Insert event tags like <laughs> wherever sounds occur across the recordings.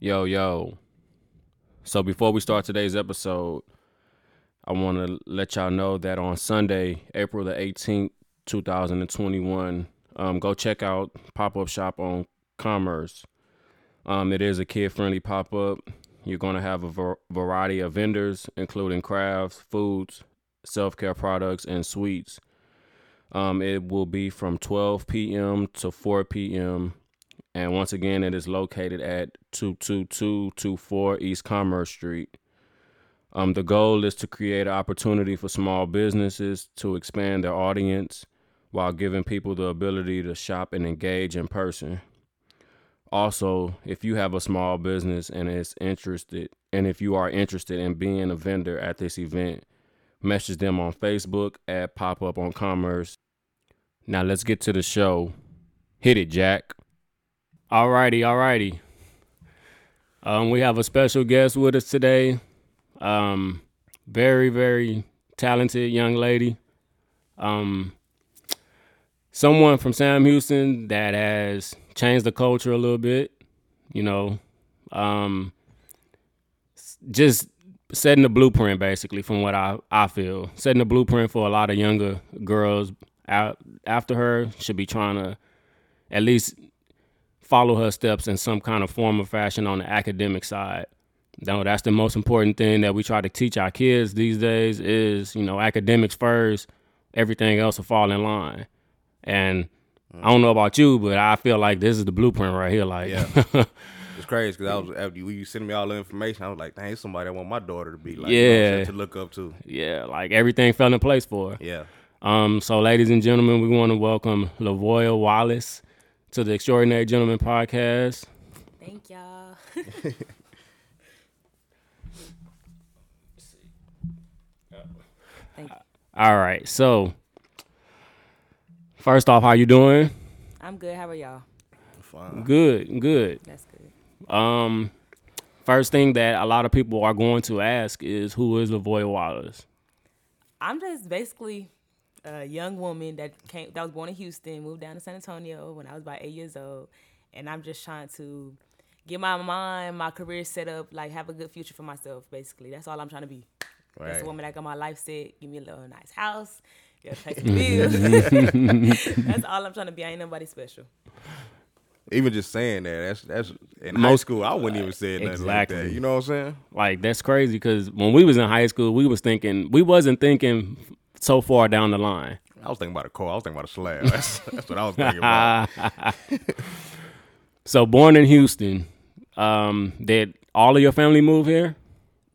Yo, yo. So before we start today's episode, I want to let y'all know that on Sunday, April the 18th, 2021, um, go check out Pop Up Shop on Commerce. Um, it is a kid friendly pop up. You're going to have a var- variety of vendors, including crafts, foods, self care products, and sweets. Um, it will be from 12 p.m. to 4 p.m. And once again, it is located at 22224 East Commerce Street. Um, the goal is to create an opportunity for small businesses to expand their audience while giving people the ability to shop and engage in person. Also, if you have a small business and is interested, and if you are interested in being a vendor at this event, message them on Facebook at Pop Up on Commerce. Now let's get to the show. Hit it, Jack. Alrighty, alrighty. Um, we have a special guest with us today. Um, very, very talented young lady. Um, someone from Sam Houston that has changed the culture a little bit. You know, um, just setting the blueprint basically from what I, I feel setting the blueprint for a lot of younger girls out after her should be trying to at least follow her steps in some kind of form or fashion on the academic side no that's the most important thing that we try to teach our kids these days is you know academics first everything else will fall in line and i don't know about you but i feel like this is the blueprint right here like Yeah. <laughs> It's crazy because I was after you, you sending me all the information. I was like, dang, somebody I want my daughter to be like, you know Yeah. to look up to. yeah like everything fell in place for her Yeah, Um, so, ladies and gentlemen, we want to welcome Lavoya Wallace to the Extraordinary Gentleman podcast. Thank y'all. <laughs> Thank. All right. So, first off, how you doing? I'm good. How are y'all? fine. Good, good. That's good. Um, first thing that a lot of people are going to ask is who is Lavoya Wallace? I'm just basically a young woman that came that was born in Houston, moved down to San Antonio when I was about eight years old, and I'm just trying to get my mind, my career set up, like have a good future for myself. Basically, that's all I'm trying to be. That's Right. the woman that got my life set. Give me a little nice house. Yeah, pay some bills. that's all I'm trying to be. I ain't nobody special. Even just saying that, that's that's in high school. I wouldn't even say nothing like that. You know what I'm saying? Like that's crazy because when we was in high school, we was thinking we wasn't thinking so far down the line. I was thinking about a car. I was thinking about a slab. <laughs> That's, that's what I was thinking about. <laughs> So, born in Houston, um, did all of your family move here?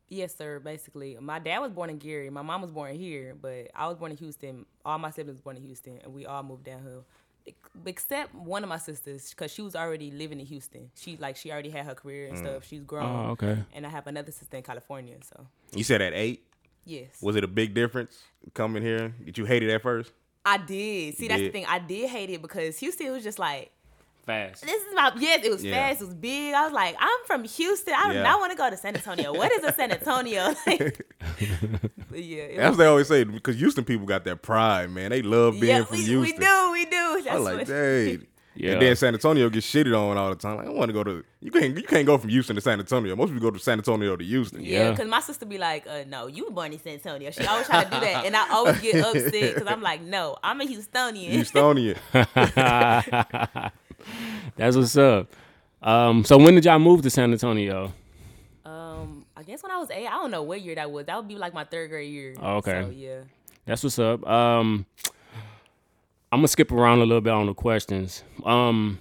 Yes, sir. Basically, my dad was born in Gary. My mom was born here, but I was born in Houston. All my siblings were born in Houston, and we all moved down here, except one of my sisters, because she was already living in Houston. She like she already had her career and stuff. She's grown. Oh, okay. And I have another sister in California. So You said at eight. Yes, Was it a big difference coming here? Did you hate it at first? I did. See, that's the thing. I did hate it because Houston was just like. Fast. This is my yes. It was Yeah. fast. It was big. I was like, I'm from Houston. I do Yeah. not want to go to San Antonio. What is a San Antonio? <laughs> Like, yeah, That's was- what they always say because Houston people got that pride, man. They love being yeah, from we, Houston. we do, we do. I That's was like, what- dang. <laughs> Yeah. And then San Antonio gets shitted on all the time. Like, I want to go to you can't you can't go from Houston to San Antonio. Most people go to San Antonio to Houston. Yeah, Yeah. because my sister be like, uh, "No, you were born in San Antonio." She always try to do that, and I always get upset because I'm like, "No, I'm a Houstonian." Houstonian. <laughs> <laughs> That's what's up. Um, so when did y'all move to San Antonio? um, I guess when I was eight, I don't know what year that was. That would be like my third grade year. Oh, okay. So yeah. That's what's up. Um, I'm gonna skip around a little bit on the questions. Um,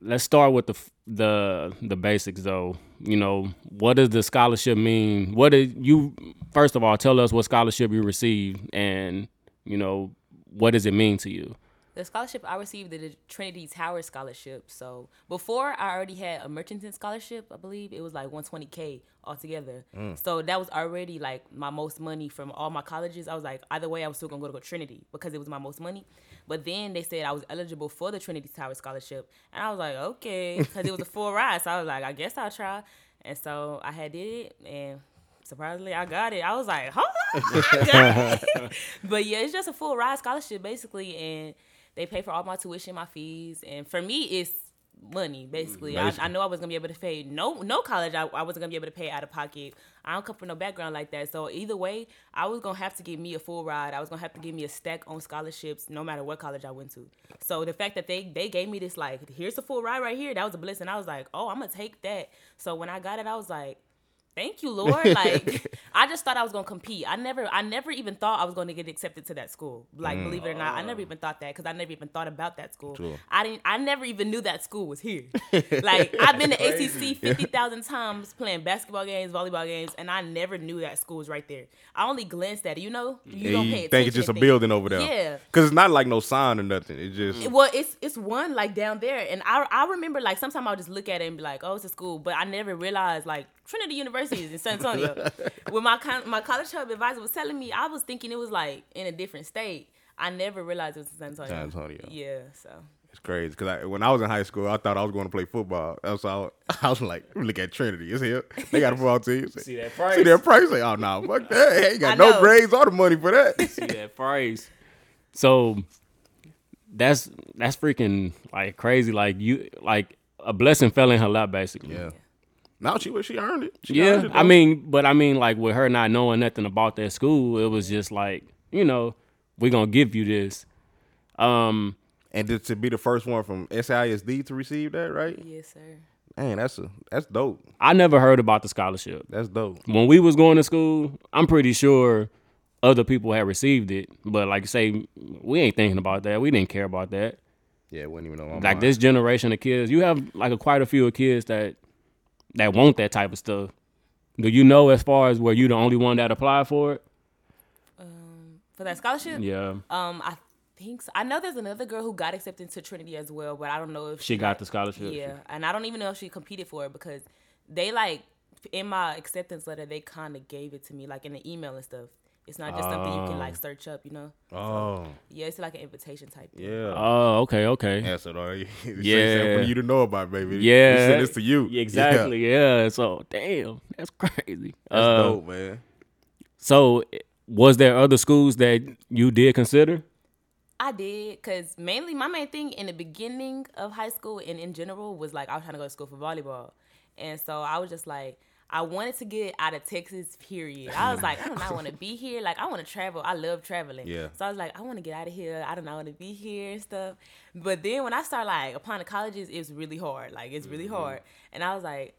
let's start with the the the basics though. You know, what does the scholarship mean? What did you first of all tell us what scholarship you received, and you know what does it mean to you? The scholarship I received the Trinity Tower scholarship. So before I already had a Murchison scholarship, I believe it was like 120k altogether. Mm. So that was already like my most money from all my colleges. I was like, either way, I was still gonna go to Trinity because it was my most money. But then they said I was eligible for the Trinity Tower scholarship, and I was like, okay, <laughs> because it was a full ride. So I was like, I guess I'll try. And so I had did it, and surprisingly, I got it. I was like, hold <laughs> on, I got it. <laughs> but yeah, it's just a full ride scholarship basically, and they pay for all my tuition, my fees, and for me, it's money basically. I, I know I was gonna be able to pay no no college. I, I wasn't gonna be able to pay out of pocket. I don't come from no background like that. So either way, I was gonna have to give me a full ride. I was gonna have to give me a stack on scholarships, no matter what college I went to. So the fact that they they gave me this like here's a full ride right here, that was a blessing. I was like, oh, I'm gonna take that. So when I got it, I was like thank you lord like <laughs> i just thought i was gonna compete i never i never even thought i was gonna get accepted to that school like Mm. believe it or not i never even thought that because i never even thought about that school Sure. i didn't i never even knew that school was here <laughs> like i've been to acc <laughs> 50000 times playing basketball games volleyball games and i never knew that school was right there i only glanced at it you know you Yeah, don't you pay think it's just a building over there. Yeah. Cause it's not like no sign or nothing. It just well, it's it's one like down there, and I I remember like sometimes I'll just look at it and be like, oh, it's a school, but I never realized like Trinity University is in San Antonio. <laughs> when my con- my college hub advisor was telling me, I was thinking it was like in a different state. I never realized it was in San Antonio. San Antonio. Yeah, so it's crazy. Cause I, when I was in high school, I thought I was going to play football. That's how <laughs> I was like, look at Trinity. It's here. They got a football team. <laughs> See that price? See that price? Like, oh no, fuck that. They ain't got I no grades or the money for that. See that price. So that's that's freaking like crazy. Like you like a blessing fell in her lap basically. yeah. Now she she earned it. She Yeah, earned it, I mean, but I mean, like with her not knowing nothing about that school, it was just like, you know, we're gonna give you this. Um, and to, to be the first one from SISD to receive that, right? yes, sir. Man, that's a that's dope. I never heard about the scholarship. That's dope. When we was going to school, I'm pretty sure other people had received it, but like I say, we ain't thinking about that. We didn't care about that. Yeah, it wasn't even on my Like mind. this generation of kids, you have like a quite a few kids that that want that type of stuff. Do you know as far as where you the only one that applied for it? For that scholarship, Yeah, um, I think so. I know there's another girl who got accepted to Trinity as well, but I don't know if she got the scholarship. Yeah, and I don't even know if she competed for it because they like in my acceptance letter they kind of gave it to me like in the email and stuff. It's not just something you can like search up, you know. oh, Yeah, it's like an invitation type. Thing. yeah. Oh, okay, okay. That's <laughs> it. all. It's Yeah. something for you to know about, baby. Yeah, we send this to you. Exactly. Yeah. So damn, that's crazy. That's Uh, dope, man. So, was there other schools that you did consider? I did because mainly my main thing in the beginning of high school and in general was like I was trying to go to school for volleyball, and so I was just like I wanted to get out of Texas. Period. I was like I do not want to be here. Like I want to travel. I love traveling. Yeah. So I was like I want to get out of here. I do not want to be here and stuff. But then when I started like applying to colleges, it's really hard. Like it's really mm-hmm. hard, and I was like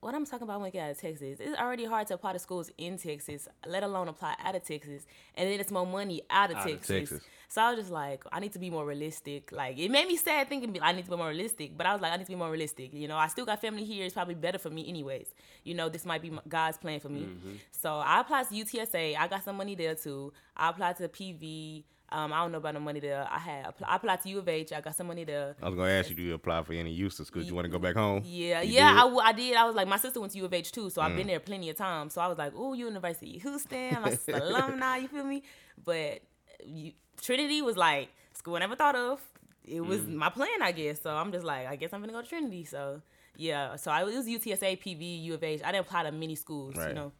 what I'm talking about when I get out of Texas, it's already hard to apply to schools in Texas, let alone apply out of Texas. And then it's more money out of, Out of Texas. So I was just like, I need to be more realistic. Like it made me sad thinking I need to be more realistic, but I was like, I need to be more realistic. You know, I still got family here. It's probably better for me anyways. You know, this might be God's plan for me. So I applied to UTSA. I got some money there too. I applied to PV. Um, I don't know about the money there. I had I applied to U of H. I got some money there. I was gonna ask you, do you apply for any Houston schools? You want to go back home? Yeah, You yeah, did? I, I did. I was like, my sister went to U of H too, so I've been Mm. there plenty of times. So I was like, oh, University of Houston, I'm a alumni, you feel me? But you, Trinity was like, school I never thought of. It was Mm. my plan, I guess. So I'm just like, I guess I'm gonna go to Trinity. So yeah, so I it was UTSA, PV, U of H. I didn't apply to many schools, Right. you know.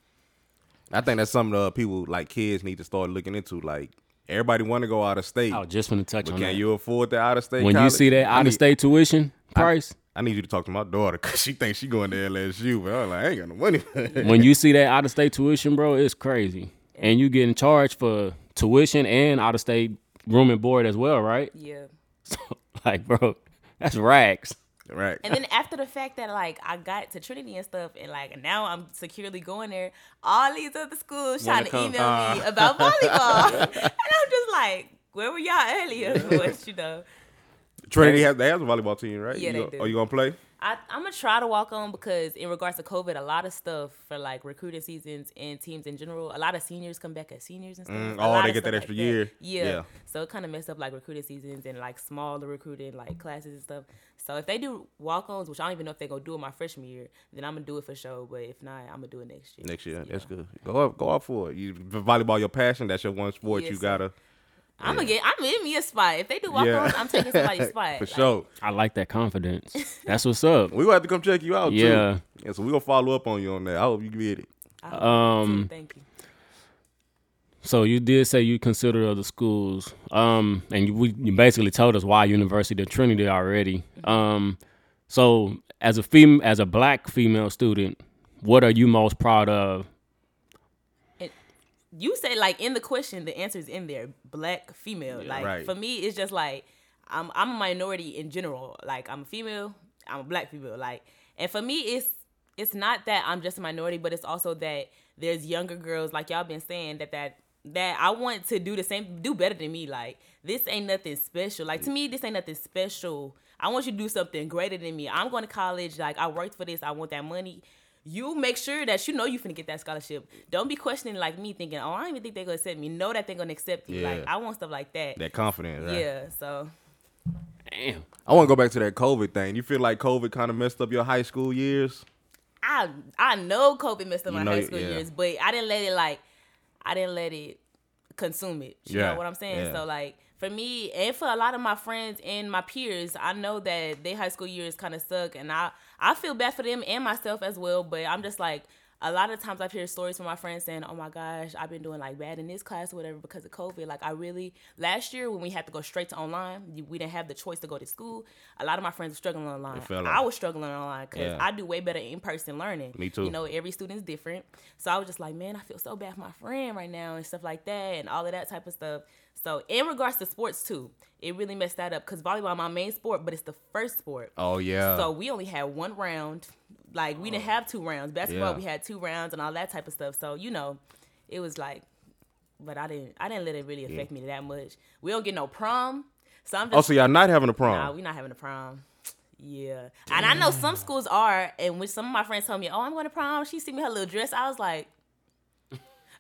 I think that's something uh, people like kids need to start looking into. Like everybody want to go out of state, I was just gonna touch but on can that. you afford the out of state? when you see that out of state tuition price, I need you to talk to my daughter because she thinks she going to LSU, but I'm like, I ain't got no money. when you <laughs> see that out of state tuition, bro, it's crazy. And you getting charged for tuition and out of state room and board as well, right? Yeah. <laughs> So, like, bro, that's rags. right. And then after the fact that like I got to Trinity and stuff, and like now I'm securely going there, all these other schools trying to come- email me ah. about volleyball, <laughs> <laughs> and I'm just like, where were y'all earlier? But you know, Trinity has they have a volleyball team, right? Yeah, you they go- do. Are you gonna play? I, I'm gonna try to walk on because in regards to COVID, a lot of stuff for like recruiting seasons and teams in general, a lot of seniors come back as seniors and stuff. Mm, oh, they get that extra like year. Yeah. Yeah. So it kind of messed up like recruiting seasons and like smaller recruiting like classes and stuff. So if they do walk-ons, which I don't even know if they're gonna do it my freshman year, then I'm gonna do it for sure. But if not, I'm gonna do it next year. Next year, that's good. Go up, go up for it. You volleyball, your passion. That's your one sport. Yes, you gotta. sir. Gotta I'm gonna get. I'm in me a spot. If they do walk-ons, I'm taking somebody's <laughs> spot. for Like, sure. I like that confidence. <laughs> That's what's up. We gonna have to come check you out Yeah. too. Yeah. So we gonna follow up on you on that. I hope you get it. I hope Um, Thank you. So you did say you consider other schools, um, and you, we- you basically told us why University of Trinity already. Um, so as a fem- as a black female student, what are you most proud of? You say like in the question, the answer is in there. Black, female. like Right. for me, it's just like I'm I'm a minority in general. Like I'm a female, I'm a black female. Like and for me, it's it's not that I'm just a minority, but it's also that there's younger girls like y'all been saying that that that I want to do the same, do better than me. Like this ain't nothing special. Like to me, this ain't nothing special. I want you to do something greater than me. I'm going to college. Like I worked for this. I want that money. You make sure that you know you finna get that scholarship. Don't be questioning like me, thinking, "Oh, I don't even think they're gonna accept me." Know that they're gonna accept you. Like I want stuff like that. That confidence. Right? Yeah. So Damn. I want to go back to that COVID thing. You feel like COVID kind of messed up your high school years? I I know COVID messed up You my know high school yeah. years, but I didn't let it like I didn't let it consume it. You Yeah, know what I'm saying? yeah. So like for me and for a lot of my friends and my peers, I know that their high school years kind of suck, and I I feel bad for them and myself as well. But I'm just like. A lot of times I've heard stories from my friends saying, "Oh my gosh, I've been doing like bad in this class or whatever because of COVID." Like I really last year when we had to go straight to online, we didn't have the choice to go to school. A lot of my friends were struggling online. fell I was struggling online because Yeah. I do way better in person learning. Me too. You know, every student's different. So I was just like, man, I feel so bad for my friend right now and stuff like that and all of that type of stuff. So in regards to sports too, it really messed that up because volleyball my main sport, but it's the first sport. Oh yeah. So we only had one round. Like we didn't oh. have two rounds. Basketball Yeah. we had two rounds and all that type of stuff. So you know, it was like, but I didn't. I didn't let it really affect me that much. We don't get no prom. So I'm oh, just oh, so y'all not having a prom? Nah, we not having a prom. Yeah, and I know some schools are, and when some of my friends told me, "Oh, I'm going to prom," she sent me her little dress. I was like,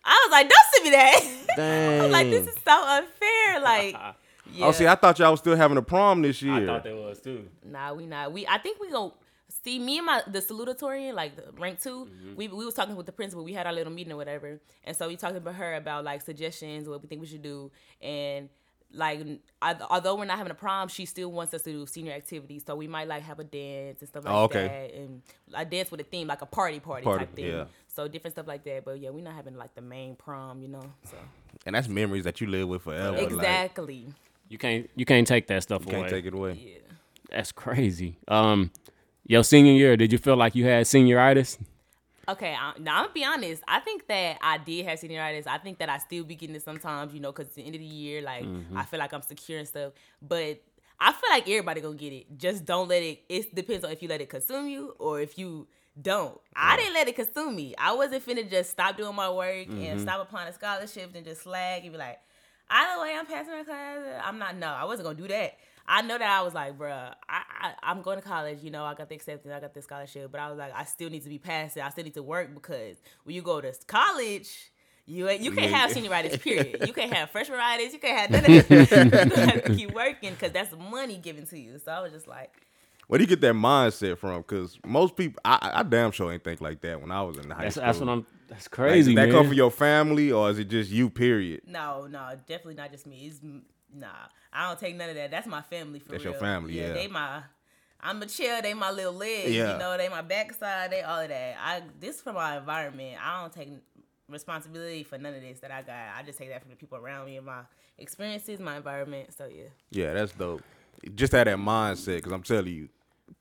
I was like, "Don't send me that." <laughs> Dang. I'm like, this is so unfair. <laughs> Like, yeah. Oh, see, I thought y'all was still having a prom this year. I thought that was too. Nah, we not. We I think we go see me and my the salutatorian, like the rank 2 Mm-hmm. We we was talking with the principal. We had our little meeting or whatever, and so we talked about her about like suggestions, what we think we should do, and like I, although we're not having a prom, she still wants us to do senior activities. So we might like have a dance and stuff like Oh, okay. that, and a dance with a theme, like a party party, Party, type thing. yeah. So different stuff like that. But yeah, we're not having like the main prom, you know. So and that's memories that you live with forever. Like, exactly. You can't you can't take that stuff you away. can't take it away. Yeah. That's crazy. Um, your senior year, did you feel like you had senioritis? Okay, I, now I'm gonna be honest. I think that I did have senioritis. I think that I still be getting it sometimes, you know, because it's the end of the year. Like mm-hmm. I feel like I'm secure and stuff. But I feel like everybody gonna get it. Just don't let it. It depends on if you let it consume you or if you don't. I didn't let it consume me. I wasn't finna just stop doing my work and mm-hmm. stop applying to scholarships and just slag and be like, either way, I'm passing my class. I'm not. No, I wasn't gonna do that. I know that I was like, bruh, I, I I'm going to college. You know, I got the acceptance, I got the scholarship, but I was like, I still need to be passing. I still need to work because when you go to college. You, you can't have senioritis, period. You can't have freshmanitis. You can't have none of this. <laughs> You have to keep working because that's money given to you. So I was just like, Where do you get that mindset from? Because most people, I, I I damn sure ain't think like that when I was in high That's, school. that's what I'm. That's Like, crazy, did that man. come from your family or is it just you? Period. No, no, definitely not just me. It's nah. I don't take none of that. That's my family for That's real. your family, yeah. They my I'm a chill, they my little legs, Yeah. you know, they my backside, they all of that. I this from my environment. I don't take responsibility for none of this that I got. I just take that from the people around me and my experiences, my environment. So yeah. Yeah, that's dope. Just have that mindset because I'm telling you,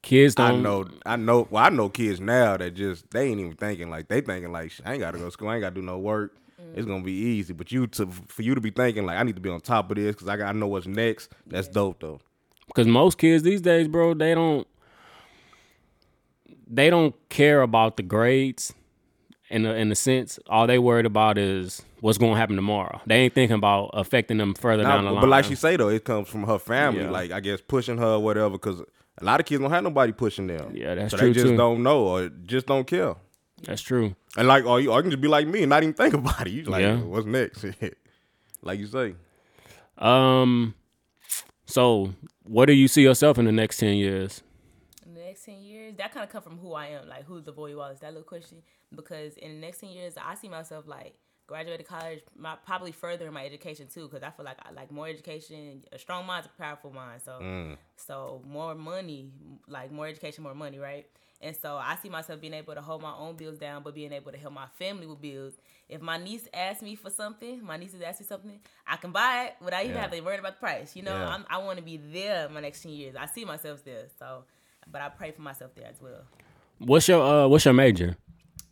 Kids I don't know, I know. Well, I know kids now that just they ain't even thinking like they thinking like I ain't got to go to school, I ain't got to do no work. It's gonna be easy. But you to for you to be thinking like I need to be on top of this because I got I know what's next. That's dope though. because most kids these days, bro, they don't. They don't care about the grades, in a, in a sense. All they worried about is what's going to happen tomorrow. They ain't thinking about affecting them further Now, down the line. but like she say though, it comes from her family. Yeah. Like I guess pushing her or whatever. Because a lot of kids don't have nobody pushing them. Yeah, that's so true, They just too. don't know or just don't care. That's true. And like, or you, or you can just be like me and not even think about it. You like, Yeah. what's next? <laughs> like you say. Um, so what do you see yourself in the next ten years? In the next ten years, that kind of come from who I am, like who's Lavoya Wallace. That little question, because in the next ten years, I see myself like graduated college, my probably further in my education too, because I feel like I like more education. A strong mind's a powerful mind. So, Mm. so more money, like more education, more money, right? And so I see myself being able to hold my own bills down, but being able to help my family with bills. If my niece asks me for something, my nieces ask me something, I can buy it without even Yeah. having to worry about the price. You know, Yeah. I'm, I want to be there my next ten years. I see myself there. So, but I pray for myself there as well. What's your uh what's your major?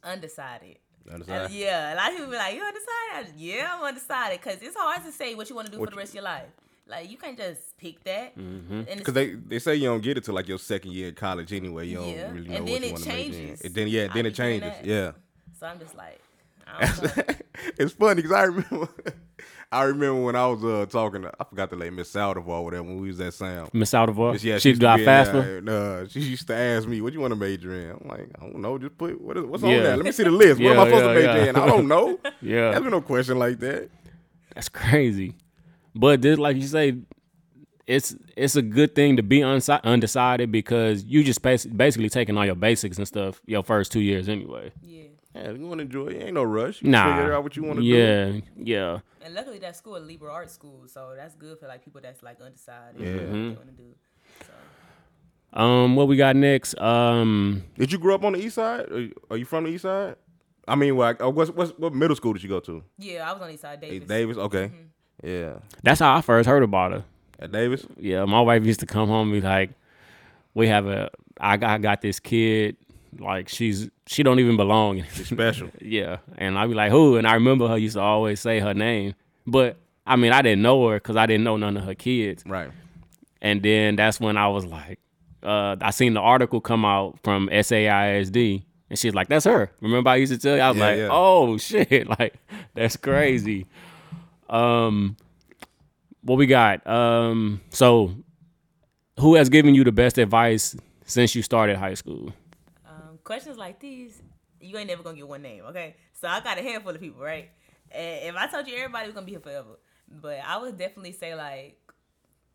Undecided. Understand? Uh, yeah, a lot of people be like, "You undecided?" I- Yeah, I'm undecided because it's hard to say what you want to do What for the rest of your life. Like you can't just pick that. Mm-hmm. Because they, they say you don't get it till like your second year of college anyway. You don't Yeah. really know And what then you it want to major in. changes. And then yeah, then be it changes. Yeah. so I'm just like, I don't know. <laughs> it's funny because I remember, <laughs> I remember when I was uh, talking. To, I forgot to let Miss Saldivar or whatever when we was at Sound. Miss Saldivar? Yeah, she used to got be faster. there, Uh, she used to ask me, "What you want to major in?" I'm like, "I don't know. Just put what is, what's on Yeah. there. Let me see the list. What am I Yeah, supposed to yeah, major yeah. in? I don't know. <laughs> Yeah. There's been no question like that. That's crazy. But this, like you say, it's it's a good thing to be unsi- undecided because you just bas- basically taking all your basics and stuff your first two years anyway. yeah. Yeah, you want to enjoy it. Ain't no rush. You Nah, figure out what you want to do. yeah, yeah. And luckily that school, a liberal arts school, so that's good for like people that's like undecided. Yeah. Yeah. What Mm-hmm. they do. So Um, what we got next? Um, Did you grow up on the east side? Are you, are you from the east side? I mean, like, uh, what's, what's, what middle school did you go to? yeah, I was on the east side, Hey, Davis. Davis. Okay. Mm-hmm. Yeah. that's how I first heard about her. At Davis. Yeah, my wife used to come home and be like, "We have a, I got, I got this kid. Like she's, she don't even belong." She's special. <laughs> Yeah, and I'd be like, "Who?" And I remember her used to always say her name, but I mean, I didn't know her because I didn't know none of her kids. right. And then that's when I was like, uh, I seen the article come out from SAISD, and she's like, "That's her." Remember I used to tell you? I was Yeah, like, yeah. "Oh <laughs> shit!" Like that's crazy. Um, what we got? Um, so who has given you the best advice since you started high school? Um, questions like these, you ain't never gonna get one name, okay? So I got a handful of people, right? And if I told you everybody, we're gonna be here forever. But I would definitely say like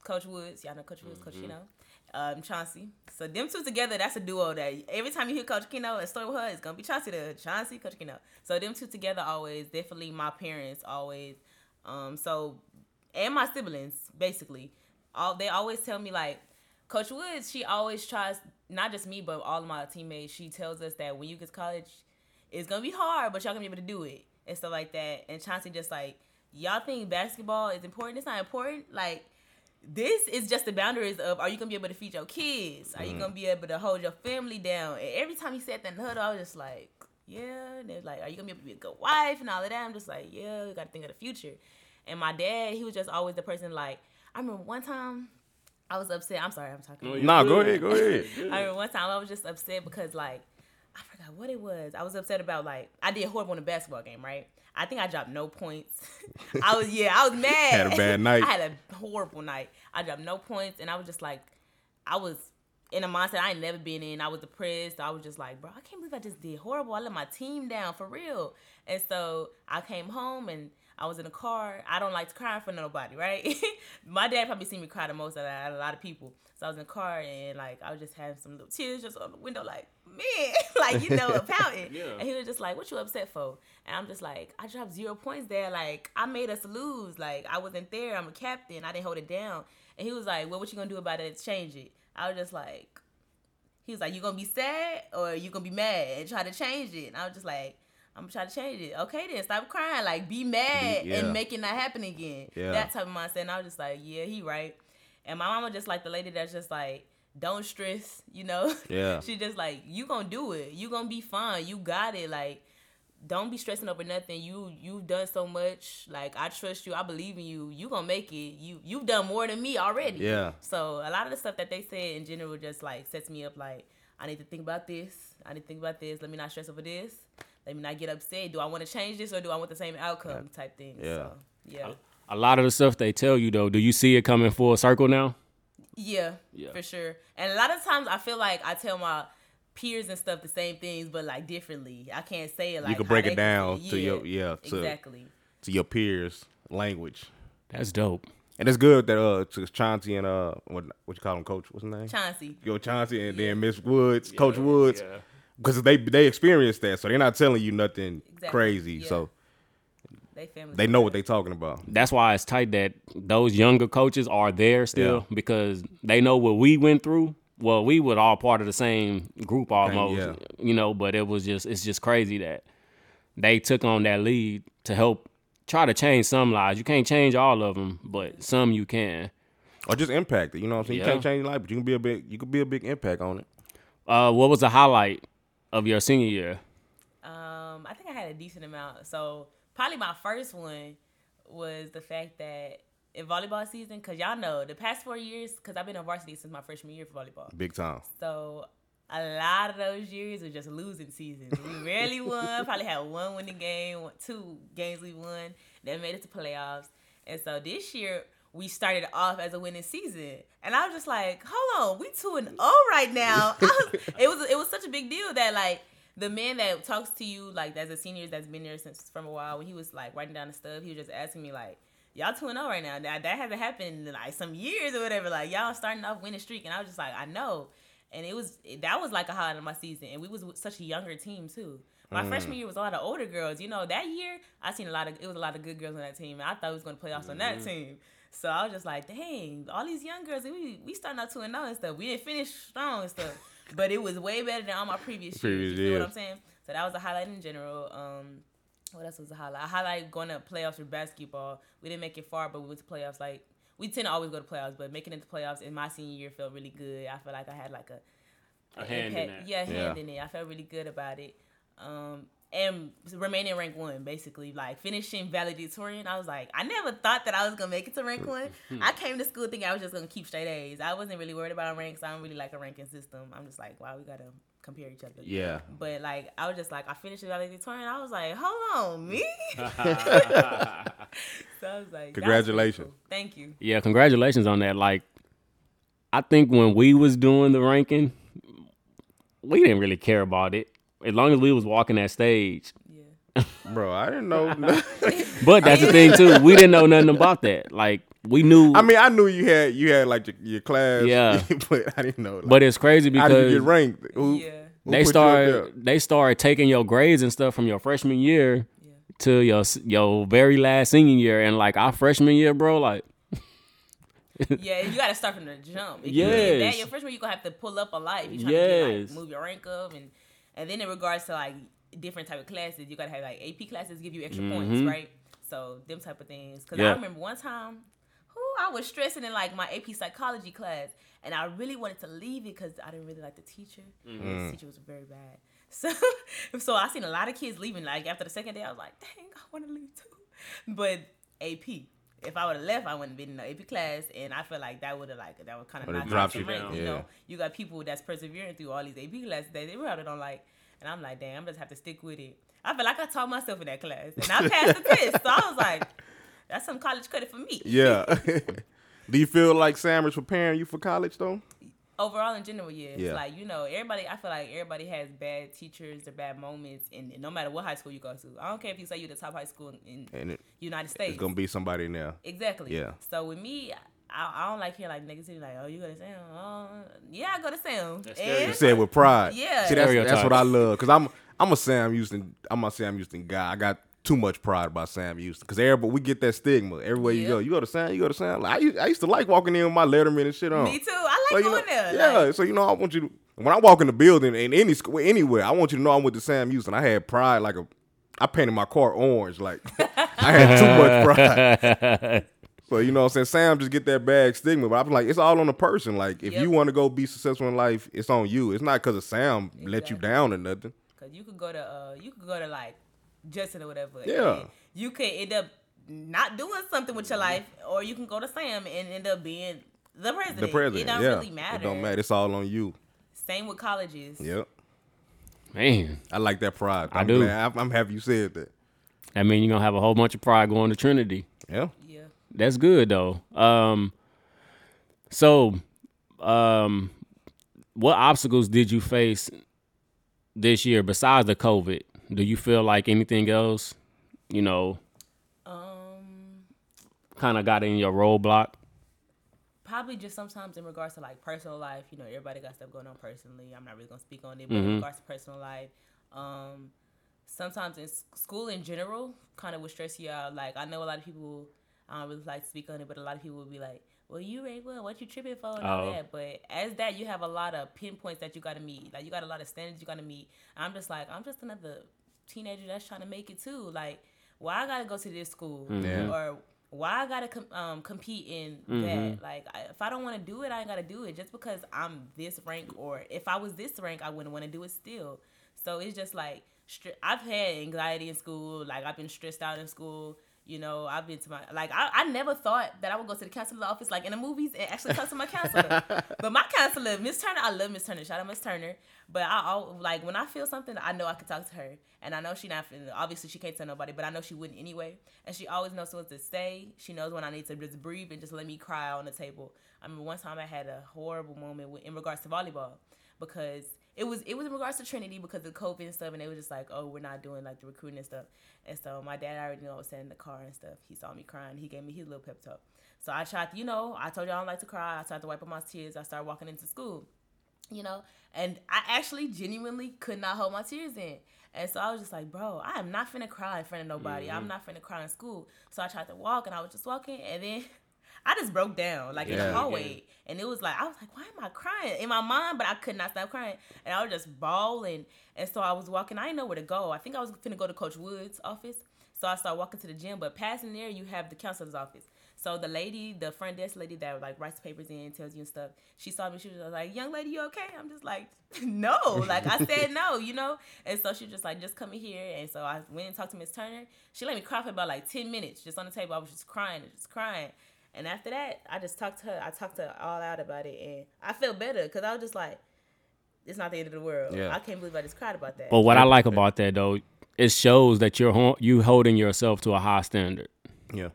Coach Woods, y'all know Coach Woods, Coach Kino, um, Chauncey. So them two together, that's a duo that every time you hear Coach Kino and story with her, it's gonna be Chauncey the Chauncey, Coach Kino. So them two together always, definitely my parents always. Um, so and my siblings basically, all they always tell me like Coach Woods, she always tries not just me but all of my teammates. She tells us that when you get to college, it's gonna be hard, but y'all gonna be able to do it and stuff like that. And Chauncey just like y'all think basketball is important. It's not important. Like this is just the boundaries of are you gonna be able to feed your kids? Are you gonna be able to hold your family down? And every time he said that in the huddle, I was just like, yeah. And they're like, are you gonna be able to be a good wife and all of that? I'm just like, yeah, you gotta think of the future. And my dad, he was just always the person like I remember one time I was upset. I'm sorry, I'm talking. Nah, go ahead. Go ahead. <laughs> I remember one time I was just upset because like I forgot what it was. I was upset about like I did horrible in a basketball game, right? I think I dropped no points. <laughs> I was yeah, I was mad. Had a bad night. <laughs> I had a horrible night. I dropped no points, and I was just like, I was in a mindset I ain't never been in. I was depressed. I was just like, bro, I can't believe I just did horrible. I let my team down for real. And so I came home and I was in the car. I don't like to cry for nobody, right? <laughs> my dad probably seen me cry the most out of a lot of people. So I was in the car and like I was just having some little tears just on the window, like man, <laughs> like you know, <laughs> pouting. Yeah. And he was just like, "What you upset for?" And I'm just like, "I dropped zero points there. Like I made us lose. Like I wasn't there. I'm a captain. I didn't hold it down." And he was like, "Well, what you gonna do about it change it?" I was just like, he was like, "You gonna be sad or you gonna be mad and try to change it?" And I was just like. I'm gonna try to change it. Okay, then stop crying. Like, be mad yeah. and make it not happen again. Yeah. That type of mindset. And I was just like, yeah, he right. And my mama just like the lady that's just like, don't stress, you know? Yeah. <laughs> she just like, you gonna do it. You gonna be fine. You got it. Like, don't be stressing over nothing. You you've done so much. Like, I trust you. I believe in you. You gonna make it. You you've done more than me already. Yeah. So a lot of the stuff that they said in general just like sets me up. Like, I need to think about this. I need to think about this. Let me not stress over this. Let me not get upset. Do I want to change this or do I want the same outcome? Type thing. Yeah. So, yeah. A lot of the stuff they tell you though, do you see it coming full circle now? Yeah, Yeah. for sure. And a lot of times I feel like I tell my peers and stuff the same things, but like differently. I can't say it like you can break it down to your yeah to exactly. to your peers' language. That's dope. And it's good that uh to Chauncey and uh what what you call him, Coach? What's his name? Chauncey. Yo, Chauncey and then Miss Woods, Coach Woods, yeah. because they they experienced that, so they're not telling you nothing Exactly, crazy. yeah. So They family. They know what they're talking about. That's why it's tight that those younger coaches are there still because they know what we went through. Well, we were all part of the same group almost, yeah. you know. But it was just it's just crazy that they took on that lead to help try to change some lives. You can't change all of them, but some you can. Or just impact it. You know what I'm saying? You can't change life, but you can be a big you could be a big impact on it. Uh, what was the highlight of your senior year? Um, I think I had a decent amount. So probably my first one was the fact that in volleyball season, because y'all know the past four years, because I've been on varsity since my freshman year for volleyball. Big time. So a lot of those years were just losing seasons. We rarely <laughs> won. Probably had one winning game, two games we won. Then made it to playoffs. And so this year we started off as a winning season, and I was just like, "Hold on, we two and zero right now." Was, it was it was such a big deal that like the man that talks to you like as a senior that's been there since from a while when he was like writing down the stuff, he was just asking me like. Y'all 2 0 right now. That, that hasn't happened in like some years or whatever. Like, y'all starting off winning streak. And I was just like, I know. And it was that was like a highlight of my season and we was such a younger team too. My freshman year was a lot of older girls. You know that year i seen a lot of it was a lot of good girls on that team and i thought we was going to play offs on that team. So i was just like dang all these young girls we, we starting out 2 and 0 and stuff. We didn't finish strong and stuff but it was way better than all my previous, Previous <laughs> years you know what i'm saying? So that was a highlight in general. Um what else was a highlight? I highlight going to playoffs for basketball. We didn't make it far, but we went to playoffs. Like we tend to always go to playoffs, but making it to playoffs in my senior year felt really good. I felt like I had like a A hand in impact- that. Yeah, hand Yeah. in it. I felt really good about it. Um, and remaining rank one, basically, like finishing valedictorian. I was like, I never thought that I was gonna make it to rank one. Hmm. I came to school thinking I was just gonna keep straight A's. I wasn't really worried about ranks. I don't really like a ranking system. I'm just like, wow, we gotta compare each other. Yeah. But like, I was just like, I finished the valedictorian. I was like, hold on, me. <laughs> <laughs> so I was like, that was pretty Congratulations. cool. Thank you. Yeah, congratulations on that. Like, I think when we was doing the ranking, we didn't really care about it as long as we was walking that stage. Yeah. Bro, I didn't know. <laughs> But that's the thing too. We didn't know nothing about that. Like we knew. I mean, I knew you had you had like your, your class. Yeah. <laughs> but I didn't know. Like, but it's crazy because how did you get ranked? Who, Yeah. who they put you up started they started taking your grades and stuff from your freshman year Yeah. to your your very last senior year, and like our freshman year, bro, like <laughs> Yeah, you got to start from the jump. If you did Yes. that, your freshman, you're gonna have to pull up a lot. If you're trying to get, like, move your rank up, and and then in regards to like different type of classes, you gotta have like AP classes give you extra points, right? So them type of things. Because Mm-hmm. Yeah. I remember one time, who I was stressing in like my AP psychology class, and I really wanted to leave it because I didn't really like the teacher. Mm-hmm. The teacher was very bad. <laughs> So, so I seen a lot of kids leaving. Like after the second day, I was like, dang, I want to leave too. <laughs> But AP. If I would have left, I wouldn't have been in the AP class, and I feel like that would have like that would kind of Would've knock you you rank. down. You Yeah. know, you got people that's persevering through all these AP classes that they probably don't like, and I'm like, damn, I'm just have to stick with it. I feel like I taught myself in that class, and I passed the test, so I was like, that's some college credit for me. Yeah. <laughs> <laughs> Do you feel like Sam is preparing you for college though? overall in general, yeah. Yeah. It's like, you know, everybody I feel like everybody has bad teachers or bad moments and no matter what high school you go to. I don't care if you say you're the top high school in And it, United States. it's gonna be somebody in there. Exactly. Yeah. So with me, I, I don't like hearing like negativity, like, oh, you go to Sam. Oh, yeah, I go to Sam. And- You said with pride. Yeah. See, that's, that's what I love. Cause I'm I'm a Sam Houston. I'm a Sam Houston guy. I got too much pride about Sam Houston. Cause everybody we get that stigma everywhere you go. You go to Sam. You go to Sam. Like, I, used, I used to like walking in with my Letterman and shit on. Me too. I So, like you know, going there. Yeah. Like, so you know, I want you to when I walk in the building in any school anywhere, I want you to know I'm with the Sam Houston. I had pride like a. I painted my car orange. Like <laughs> I had too much <laughs> pride. So you know what I'm saying? Sam just get that bad stigma, but I'm like, it's all on the person. Like if Yep. you want to go be successful in life, it's on you. It's not because of Sam let you down or nothing. Cause you could go to uh you could go to like Justin or whatever. Yeah. and You could end up not doing something with your life, or you can go to Sam and end up being the president. The president, It don't yeah, really matter. it don't matter. It's all on you. Same with colleges. Yep, man, I like that pride. I I'm do. Glad, I'm- I'm happy you said that. I mean you're gonna have a whole bunch of pride going to Trinity. Yeah, Yeah. That's good though. Um, so, um, what obstacles did you face this year besides the COVID? Do you feel like anything else, you know, Um. kind of got in your roadblock? Probably just sometimes in regards to like personal life, you know, everybody got stuff going on personally. I'm not really gonna speak on it, but Mm-hmm. in regards to personal life, um, sometimes in school in general kind of would stress you out. Like I know a lot of people I don't really like to speak on it, but a lot of people would be like, "Well, you rank well. What you tripping for?" and all Oh. that. But as that, you have a lot of pinpoints that you got to meet. Like you got a lot of standards you got to meet. I'm just like, I'm just another teenager that's trying to make it too. Like, why I gotta go to this school Yeah. or why I gotta com- um, compete in that? Like, I, if I don't want to do it, I ain't gotta do it. Just because I'm this rank, or if I was this rank, I wouldn't want to do it still. So it's just like str- I've had anxiety in school. Like I've been stressed out in school. You know, I've been to my like I, I never thought that I would go to the counselor office like in the movies and actually talk to my counselor. <laughs> but my counselor, Miss Turner, I love Miss Turner. Shout out Miss Turner. But I al- like when I feel something, I know I can talk to her, and I know she not obviously she can't tell nobody, but I know she wouldn't anyway. And she always knows what to say. She knows when I need to just breathe and just let me cry on the table. I mean, one time I had a horrible moment with, in regards to volleyball because it was it was in regards to Trinity because of COVID and stuff, and they were just like, oh, we're not doing like the recruiting and stuff. And so my dad already knew I was sitting in the car and stuff. He saw me crying. He gave me his little pep talk. So I tried, to, you know, I told y'all I don't like to cry. I tried to wipe up my tears. I started walking into school, you know, and I actually genuinely could not hold my tears in. And so I was just like, bro, I am not finna cry in front of nobody. I'm mm-hmm. not finna cry in school. So I tried to walk and I was just walking and then I just broke down like in the hallway. And it was like, I was like, why am I crying? In my mind, but I could not stop crying. And I was just bawling. And so I was walking. I didn't know where to go. I think I was gonna go to Coach Wood's office. So I started walking to the gym. But passing there, you have the counselor's office. So the lady, the front desk lady that like writes papers in, tells you and stuff, she saw me. She was like, "Young lady, you okay?" I'm just like, <laughs> "No," like I said no, you know. And so she was just like, "Just come in here." And so I went and talked to Miss Turner. She let me cry for about like ten minutes, just on the table. I was just crying and just crying. And after that, I just talked to her. I talked to her all out about it, and I felt better because I was just like, "It's not the end of the world." Yeah. I can't believe I just cried about that. But what I like about that though, it shows that you're you holding yourself to a high standard. Yeah.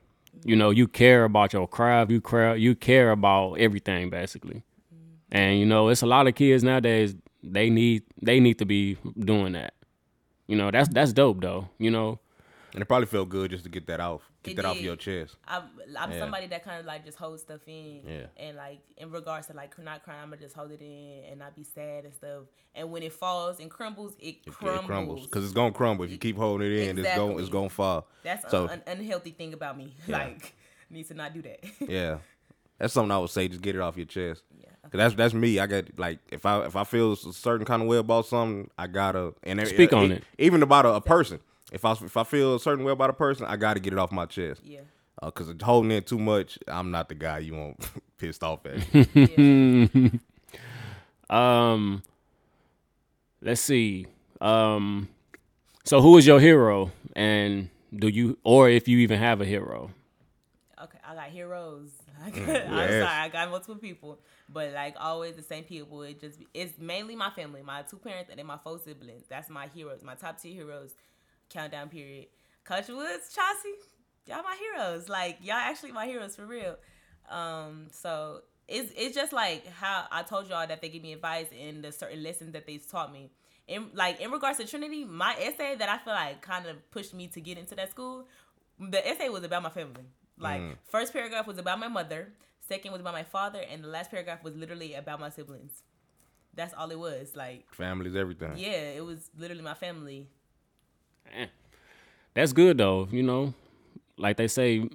You know, you care about your craft. You care. You care about everything basically. Mm-hmm. And you know, it's a lot of kids nowadays. They need they need to be doing that. You know, that's that's dope though. You know, And it probably felt good just to get that off, get It that off your chest. I'm, I'm Yeah. somebody that kind of like just holds stuff in. Yeah. And like in regards to like not crying, I'm gonna just hold it in and not be sad and stuff. And when it falls and crumbles, it It crumbles. crumbles because it's gonna crumble if you keep holding it in. It's going it's gonna fall. That's so an unhealthy thing about me. <laughs> Yeah. Like, need to not do that. <laughs> yeah, that's something I would say. Just get it off your chest. yeah. 'Cause that's that's me. I got like if I if I feel a certain kind of way about something, I gotta and it- Speak on it. Even about a, a person. If I if I feel a certain way about a person, I gotta get it off my chest. Yeah. Because holding in too much, I'm not the guy you want <laughs> pissed off at. yeah. <laughs> um, let's see. Um, so who is your hero, and do you, or if you even have a hero? Okay, I got heroes. <laughs> I got, I'm yes. sorry, I got multiple people, but like always the same people. It just it's mainly my family, my two parents, and then my four siblings. That's my heroes, my top tier heroes. Countdown period. Coach Woods, Chauncey, y'all my heroes. Like y'all actually my heroes for real. Um, so it's it's just like how I told y'all that they give me advice and the certain lessons that they've taught me. In like in regards to Trinity, my essay that I feel like kind of pushed me to get into that school, the essay was about my family. Like first paragraph was about my mother, second was about my father, and the last paragraph was literally about my siblings. That's all it was. Like Family's everything. yeah, it was literally my family. Eh, That's good though. You know, like they say,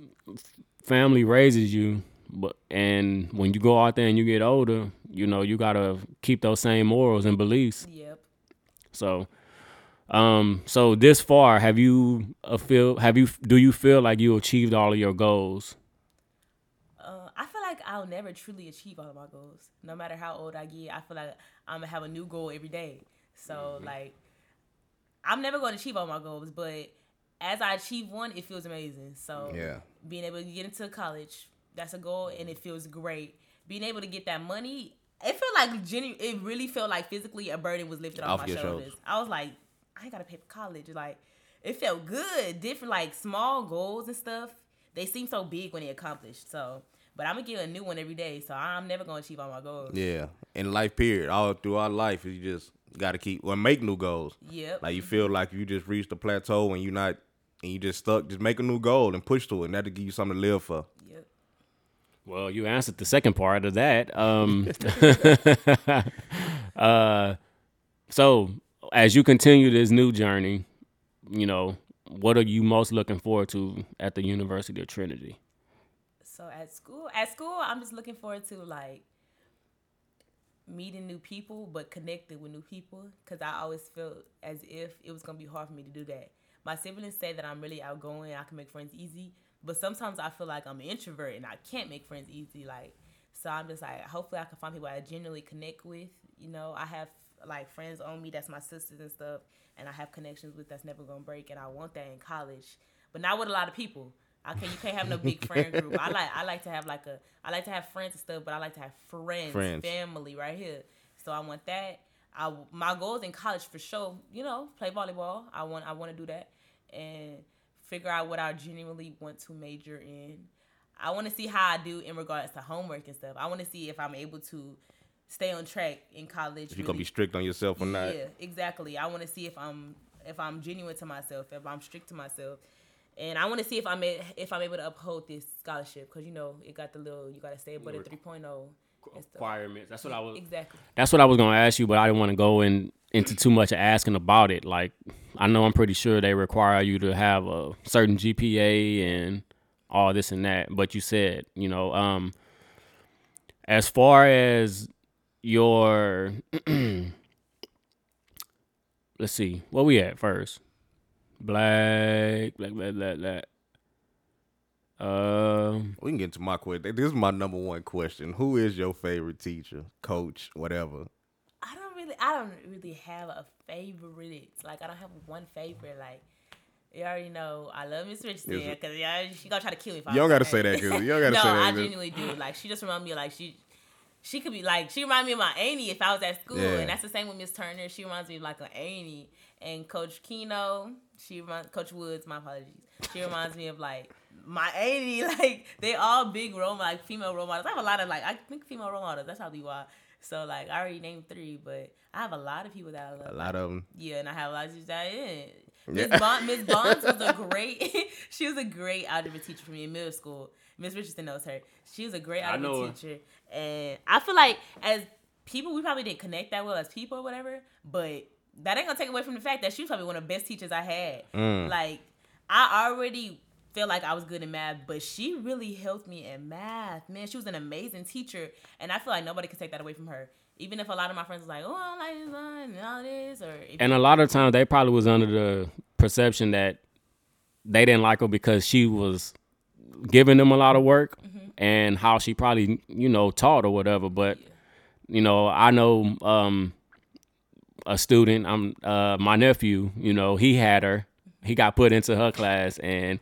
family raises you, but and when you go out there and you get older, you know you gotta keep those same morals and beliefs. Yep. So, um, so this far, have you a feel have you do you feel like you achieved all of your goals? Uh, I feel like I'll never truly achieve all of my goals. No matter how old I get, I feel like I'm gonna have a new goal every day. So like, I'm never gonna achieve all my goals, but as I achieve one, it feels amazing. So Yeah. being able to get into college, that's a goal, and it feels great. Being able to get that money, it felt like genu- It really felt like physically a burden was lifted off, Off my shoulders. shoulders. I was like, I ain't gotta pay for college. Like, it felt good. Different like small goals and stuff. They seem so big when they accomplished. So, but I'm gonna get a new one every day. So I'm never gonna achieve all my goals. Yeah. In life, period, all throughout life, you just got to keep or make new goals. Yep. Like you feel like you just reached a plateau and you're not and you just stuck. Just make a new goal and push to it, and that'll give you something to live for. yep. Well, you answered the second part of that. Um, <laughs> <laughs> uh, so as you continue this new journey, you know, what are you most looking forward to at the University of Trinity? So at school, at school, I'm just looking forward to like meeting new people, but connected with new people. Cause I always felt as if it was gonna be hard for me to do that. My siblings say that I'm really outgoing, I can make friends easy, but sometimes I feel like I'm an introvert and I can't make friends easy. Like, so I'm just like, hopefully I can find people I genuinely connect with. You know, I have like friends on me that's my sisters and stuff, and I have connections with that's never gonna break, and I want that in college, but not with a lot of people. I can you can't have no <laughs> big friend group. I like I like to have like a I like to have friends and stuff, but I like to have friends, Friends. family right here. So I want that. I my goals in college for sure. You know, play volleyball. I want I want to do that and figure out what I genuinely want to major in. I want to see how I do in regards to homework and stuff. I want to see if I'm able to stay on track in college. If you're gonna be strict on yourself or not. yeah, exactly. I want to see if I'm if I'm genuine to myself, if I'm strict to myself, and I want to see if I'm a, if I'm able to uphold this scholarship because you know it got the little you got to stay above the 3.0 and stuff. Requirements. That's what I was. Exactly. That's what I was gonna ask you, but I didn't want to go in into too much asking about it. Like, I know I'm pretty sure they require you to have a certain GPA and all this and that. But you said, you know, um, as far as your, <clears throat> let's see, what we at first? Black, black, black, black, black. Um, We can get to my question. This is my number one question. Who is your favorite teacher, coach, whatever? I don't really I don't really have a favorite. Like I don't have one favorite. Like you already know I love Miss Richardson Is it- because yeah she gonna try to kill me. If I You don't gotta say that, name. 'cause you don't gotta <laughs> no, say that, No, I genuinely do. Like she just remind me of like she. She could be like she remind me of my auntie if I was at school, Yeah. and that's the same with Miss Turner. She reminds me of like an auntie, and Coach Keno. She reminds Coach Woods. My apologies. She reminds me of like my auntie. <laughs> Like they all big role like female role models. I have a lot of like I think female role models. That's how probably why. So like I already named three, but I have a lot of people that I love. A lot of them. Yeah, and I have a lot of teachers that yeah. Yeah. Miss Bond, Miss Bonds was a <laughs> great. <laughs> she was a great algebra teacher for me in middle school. Miss Richardson knows her. She was a great I know algebra her. teacher, and I feel like as people, we probably didn't connect that well as people or whatever. But that ain't gonna take away from the fact that she was probably one of the best teachers I had. Mm. Like I already felt like I was good in math, but she really helped me in math. Man, she was an amazing teacher, and I feel like nobody can take that away from her. Even if a lot of my friends was like, "Oh, I don't like this one and all this," or and a lot of times they probably was under the perception that they didn't like her because she was giving them a lot of work and how she probably you know taught or whatever. But you know i know um a student i'm uh my nephew you know he had her. He got put into her class and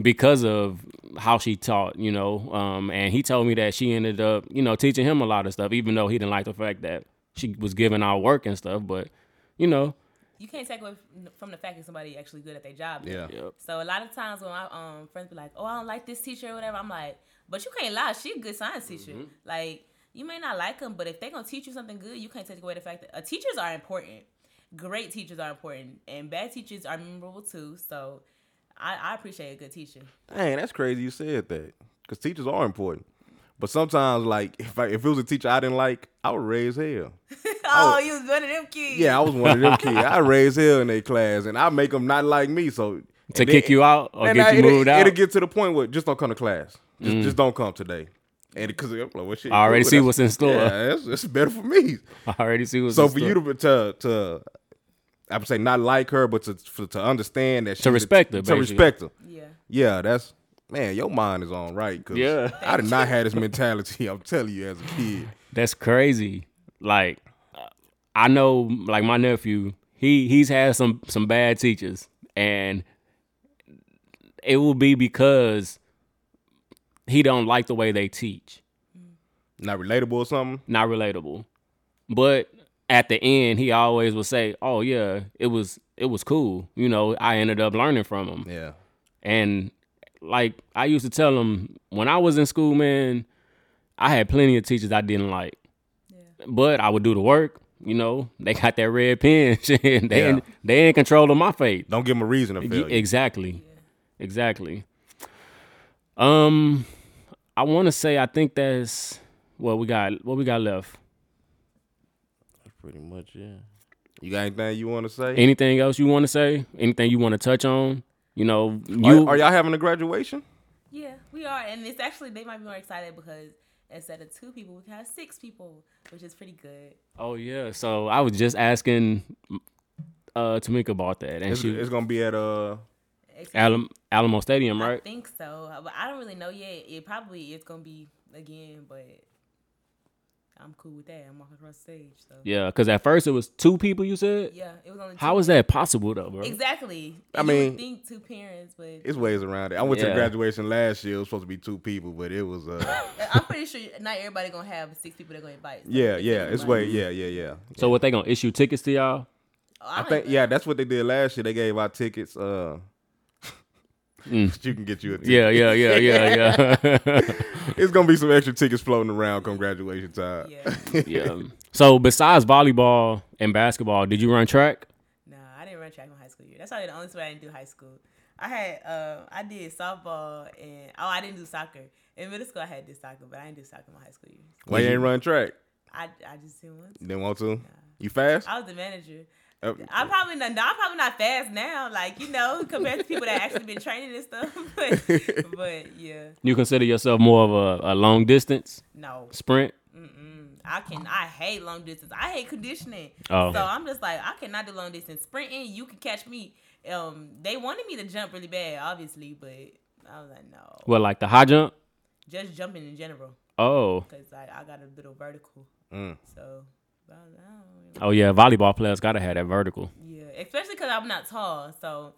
because of how she taught you know um and he told me that she ended up you know teaching him a lot of stuff even though he didn't like the fact that she was giving out work and stuff but you know you can't take away from the fact that somebody actually good at their job. Yeah. Yep. So a lot of times when my um friends be like, "Oh, I don't like this teacher or whatever," I'm like, "But you can't lie. She a good science teacher. Like you may not like them, but if they gonna teach you something good, you can't take away the fact that uh, teachers are important. Great teachers are important, and bad teachers are memorable too. So I, I appreciate a good teacher. Dang, that's crazy you said that. Because teachers are important. But sometimes, like, if I, if it was a teacher I didn't like, I would raise hell. <laughs> oh, you was one of them kids. Yeah, I was one of them kids. <laughs> I raise hell in their class, and I make them not like me. So to and then- kick you out or get I- you it'll, moved out. It'll get to the point where just don't come to class. Just, mm. just don't come today. And because I'm like, well, shit, I already see what's in store. Yeah, that's, that's better for me. <laughs> I already see what's So in for store. you to to to I would say not like her, but to for, to understand that she's a- respect her, to basically. respect her. yeah. Yeah, that's man. Your mind is on right. Cause Yeah. I did not have this mentality. <laughs> I'm telling you, as a kid. That's crazy. Like I know like my nephew, he he's had some some bad teachers and it will be because he don't like the way they teach. Not relatable or something. Not relatable. But at the end he always would say, "Oh yeah, it was it was cool." You know, I ended up learning from him. Yeah. And like I used to tell him when I was in school, man, I had plenty of teachers I didn't like. But I would do the work. You know, they got that red pen. <laughs> shit, they Yeah. in, they in control of my fate. Don't give them a reason to fail. you. Exactly. Exactly. Um, I want to say I think that's what we got. What we got left. Pretty much, yeah. You got anything you want to say? Anything else you want to say? Anything you want to touch on? You know, Are, you are y'all having a graduation? Yeah, we are, and it's actually they might be more excited because instead of two people, we can have six people, which is pretty good. Oh yeah. So I was just asking uh Tamika about that, and It's, she it's gonna be at uh. Alam, Alamo Stadium, right? I right? think so, but I don't really know yet. It probably is gonna be again, but I'm cool with that. I'm walking across the stage, so Yeah, because at first it was two people. You said. yeah, it was only. How two. is that possible though, bro? exactly? I You would mean, think two parents, but It's ways around it. I went to graduation last year. It was supposed to be two people, but it was uh. <laughs> I'm pretty sure not everybody gonna have six people they're gonna invite. so yeah, yeah. It's way. Yeah, yeah, yeah. So what they gonna issue tickets to y'all? Oh, I don't think even- yeah, that's what they did last year. They gave out tickets. Uh, Mm. <laughs> you can get you a ticket. Yeah, yeah, yeah, yeah, yeah. <laughs> It's gonna be some extra tickets floating around come graduation time. Yeah. <laughs> yeah. So besides volleyball and basketball, did you run track? No, I didn't run track in high school year. That's probably the only sport I didn't do high school. I had uh, I did softball and oh I didn't do soccer. In middle school I had did soccer, but I didn't do soccer in my high school years. Why you ain't run track? I, I just didn't want to. Didn't want to? You fast? I was the manager. Uh, I'm probably not. I'm probably not fast now, like you know, compared to people that actually been training and stuff. <laughs> but, <laughs> but yeah, You consider yourself more of a, a long distance no, sprint? Mm-mm. I can. I hate long distance. I hate conditioning. Oh. So I'm just like, I cannot do long distance sprinting. You can catch me. Um, they wanted me to jump really bad, obviously, but I was like, no, Well, like the high jump? just jumping in general, Oh, because I, I got a little vertical. Mm. So, but I was like, I don't really oh yeah. Volleyball players gotta have that vertical. Yeah, especially because I'm not tall. So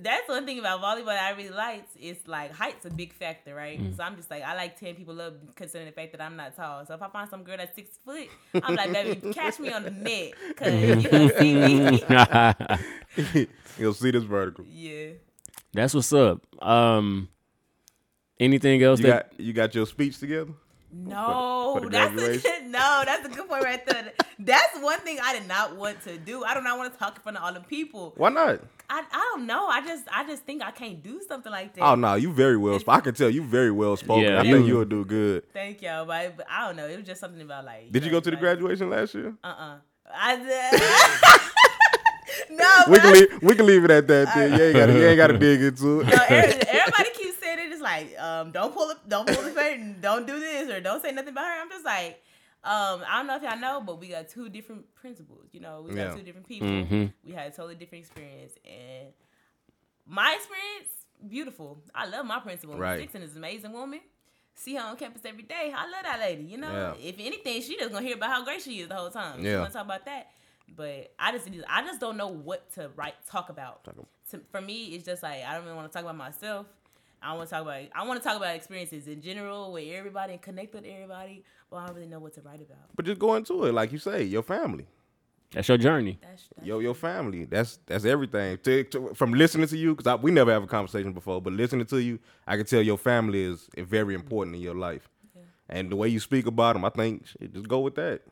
that's one thing about volleyball that I really liked. Is like height's a big factor, right? So I'm just like I like ten people up considering the fact that I'm not tall. So if I find some girl that's six foot, I'm like, baby, catch me on the net because you gonna see me. <laughs> You'll see this vertical. yeah. That's what's up. Um, anything else You that? got you got your speech together? No, for the that's a, <laughs> no, that's a good point right there. That's one thing I did not want to do. I do not want to talk in front of all the people. Why not? I, I don't know. I just I just think I can't do something like that. Oh no, you very well. sp- I can tell you very well spoken. Yeah, I you- think you'll do good. Thank y'all, but, I- but I don't know. It was just something about like. Did you go to the like, graduation last year? Uh uh I <laughs> <laughs> no, We can I- leave. We can leave it at that. Then you ain't got. You ain't got to dig into it. every- everybody keeps saying it. It's like, um, don't pull it, don't pull the face, <laughs> and don't do this, or don't say nothing about her. I'm just like, um, I don't know if y'all know, but we got two different principals. You know, we got Yeah. two different people. Mhm. We had a totally different experience, and my experience, beautiful. I love my principal. Miss Right. Dixon is an amazing woman. See her on campus every day. I love that lady. You know, Yeah. if anything, she just gonna hear about how great she is the whole time. She Yeah. gonna talk about that. But I just, I just don't know what to write, talk about. Talk ab- To, for me, it's just like I don't even want to talk about myself. I want to talk about, I want to talk about experiences in general with everybody and connect with everybody. But I don't really know what to write about. But just go into it, like you say, your family, That's your journey. That's, that's your your family. That's that's everything. To, to- from listening to you, because we never have a conversation before, but listening to you, I can tell your family is very important in your life, and the way you speak about them, I think shit, just go with that.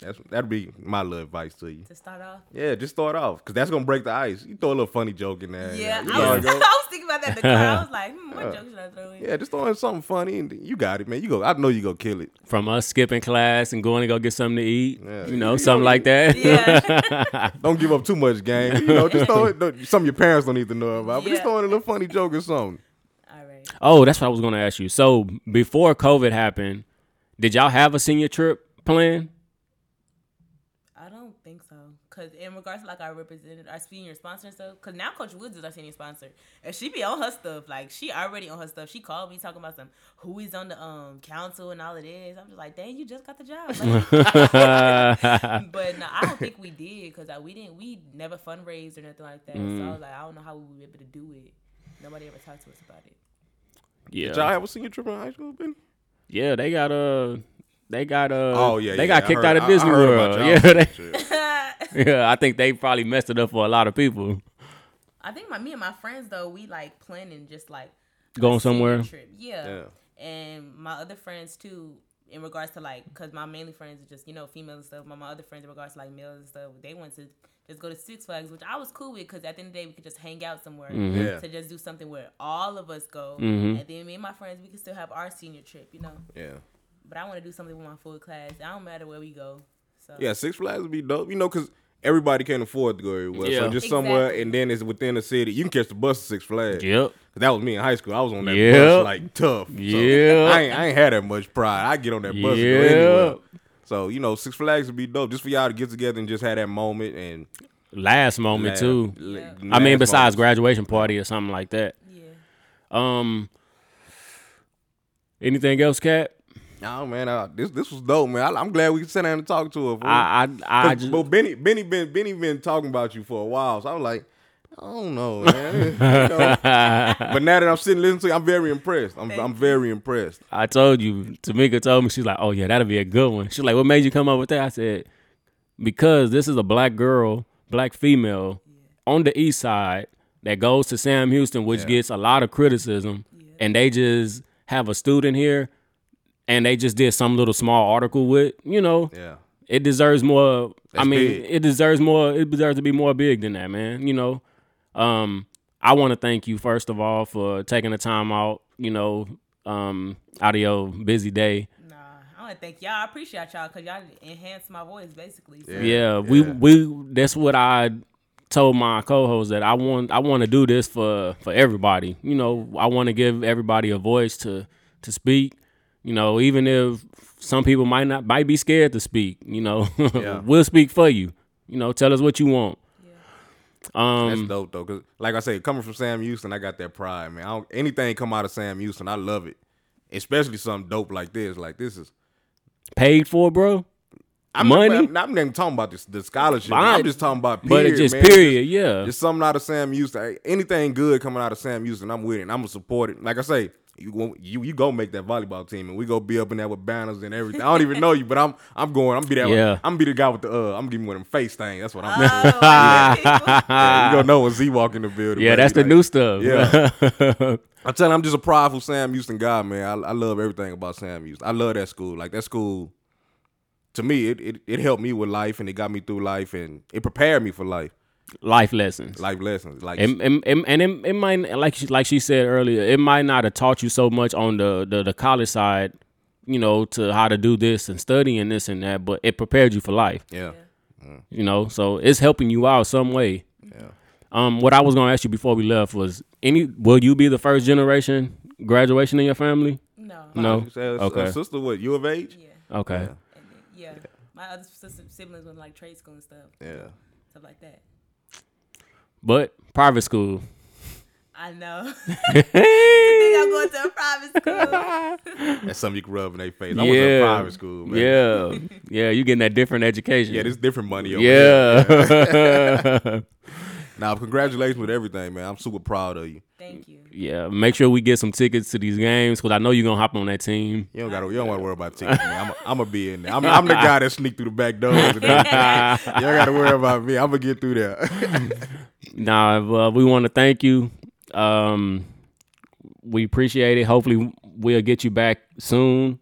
That's that'd be my little advice to you. to start off. Yeah, just start off, because that's gonna break the ice. You throw a little funny joke in there. Yeah, you know I, was, it <laughs> I was thinking about that in the car. I was like, hmm, what Yeah. <laughs> joke should I throw in? Yeah, just throw in something funny, and you got it, man. You go. I know you go kill it. From us skipping class and going to go get something to eat, Yeah. you know, You something like that. Yeah. <laughs> Don't give up too much, game. You know, just throw it. don't- Some of your parents don't need to know about, but just Yeah. throw in a little funny joke or something. All right. oh, that's what I was going to ask you. So before COVID happened, did y'all have a senior trip planned? I don't think so. Cause in regards to like our representative, our senior sponsor and stuff. Cause now Coach Woods is our senior sponsor, and she be on her stuff. Like she already on her stuff. She called me talking about some who is on the um council and all of this. I'm just like, dang, you just got the job. Like, <laughs> but no, I don't think we did because we didn't. We never fundraised or nothing like that. So I was like, I don't know how we were able to do it. Nobody ever talked to us about it. yeah. Did y'all have a senior trip in high school, Ben? Yeah, they got uh they got uh Oh yeah, they yeah, got I kicked heard- out of I- I Disney World. <laughs> Yeah, they, <laughs> trip. <laughs> yeah, I think they probably messed it up for a lot of people. I think my me and my friends though we like planning just like Going somewhere? Trip. Yeah. Yeah. and my other friends too. In regards to like, cause my mainly friends are just you know females and stuff. My, my other friends in regards to like males and stuff, they went to just go to Six Flags, which I was cool with, cause at the end of the day we could just hang out somewhere Mm-hmm. Yeah. to just do something where all of us go, Mhm. and then me and my friends we can still have our senior trip, you know. Yeah. But I want to do something with my full class. I don't matter where we go. So Yeah, Six Flags would be dope. You know, cause everybody can't afford to go everywhere. Yeah. So just somewhere, and then it's within the city. You can catch the bus to Six Flags. Yep. 'Cause That was me in high school. I was on that Yep. bus like tough. So Yep. I ain't, I ain't had that much pride. I get on that bus and go Yep. anywhere. So you know, Six Flags would be dope just for y'all to get together and just have that moment and Last moment laugh- too. la- I mean, besides moments. graduation party or something like that. Yeah. Um. Anything else, Cat? No man, uh, this this was dope, man. I, am glad we could sit down and talk to her. fool. I I I 'Cause- just but Benny Benny been Benny been talking about you for a while, so I was like, I don't know, man. <laughs> You know? <laughs> but now that I'm sitting listening to you, I'm very impressed. I'm I'm very impressed. I told you. Tamika told me she's like, "Oh yeah, that'll be a good one." She's like, "What made you come up with that?" I said, "Because this is a black girl, black female on the east side that goes to Sam Houston, which Yeah. gets a lot of criticism, and they just have a student here, and they just did some little small article with, you know, Yeah. it deserves more. I mean, big. it deserves more. It deserves to be more big than that, man. You know, um, I want to thank you first of all for taking the time out. You know, um, out of your busy day. Nah, I want to thank y'all. I appreciate y'all because y'all enhanced my voice basically. So. Yeah. Yeah, we yeah. we. That's what I told my co-host that I want. I want to do this for for everybody. You know, I want to give everybody a voice to to speak. You know, even if some people might not might be scared to speak. You know, <laughs> Yeah. we'll speak for you. You know, tell us what you want. That's Um, dope though, cause like I said, coming from Sam Houston, I got that pride, man. I don't, anything come out of Sam Houston, I love it. Especially something dope like this. Like this is paid for, bro. I'm Money? I'm, I'm not even talking about this the scholarship. Fine. I'm just talking about But period, just man. period, yeah. Just something out of Sam Houston. Anything good coming out of Sam Houston, I'm with it. And I'm gonna support it. Like I say, you go- you you go make that volleyball team, and we go be up in there with banners and everything. I don't even know you, but I'm I'm going. I'm be that. Yeah. I'm be the guy with the. uh I'm giving one of them face thing. That's what I'm. Oh, doing. <laughs> yeah. Yeah, you gonna know when Z walk in the building. yeah, baby. that's the Like, new stuff. Yeah. <laughs> I'm telling you, I'm just a prideful Sam Houston guy, man. I, I love everything about Sam Houston. I love that school. Like that school, to me, it, it it helped me with life and it got me through life and it prepared me for life, Life lessons. life lessons. Like and, and, and, and it, it might like she, like she said earlier, it might not have taught you so much on the, the the college side, you know, to how to do this and studying this and that, but it prepared you for life. yeah, You know, so it's helping you out some way. yeah. Um, what I was gonna ask you before we left was, any will you be the first generation graduation in your family? No. No. You said, Okay. sister, what you of age? Yeah. Okay. Yeah. And then, yeah. My other sis- siblings went like trade school and stuff, Yeah. stuff like that. But private school. I know. <laughs> <laughs> I think I'm going to a private school. <laughs> That's something you can rub in their face. I went to a private school, man. Yeah. yeah. You getting that different education. Yeah, this different money over here. Yeah. Now, congratulations with everything, man. I'm super proud of you. Thank you. yeah. Make sure we get some tickets to these games because I know you're gonna hop on that team. You don't got to. You don't want to worry about tickets, man. I'm, I'm gonna be in there. I'm, I'm the guy that sneak through the back doors. You don't got to worry about me. I'm gonna get through there. Nah, well, we want to thank you. Um, we appreciate it. Hopefully, we'll get you back soon.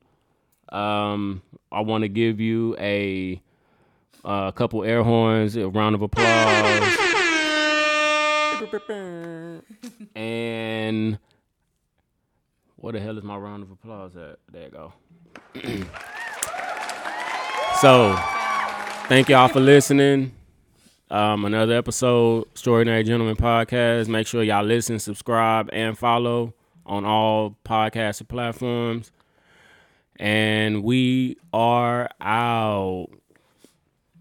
Um, I want to give you a a couple air horns, a round of applause, <laughs> and what the hell is my round of applause at? There you go. <clears throat> so, thank y'all for listening. Um, another episode, Extraordinary Gentleman Podcast. Make sure y'all listen, subscribe, and follow on all podcast platforms. And we are out.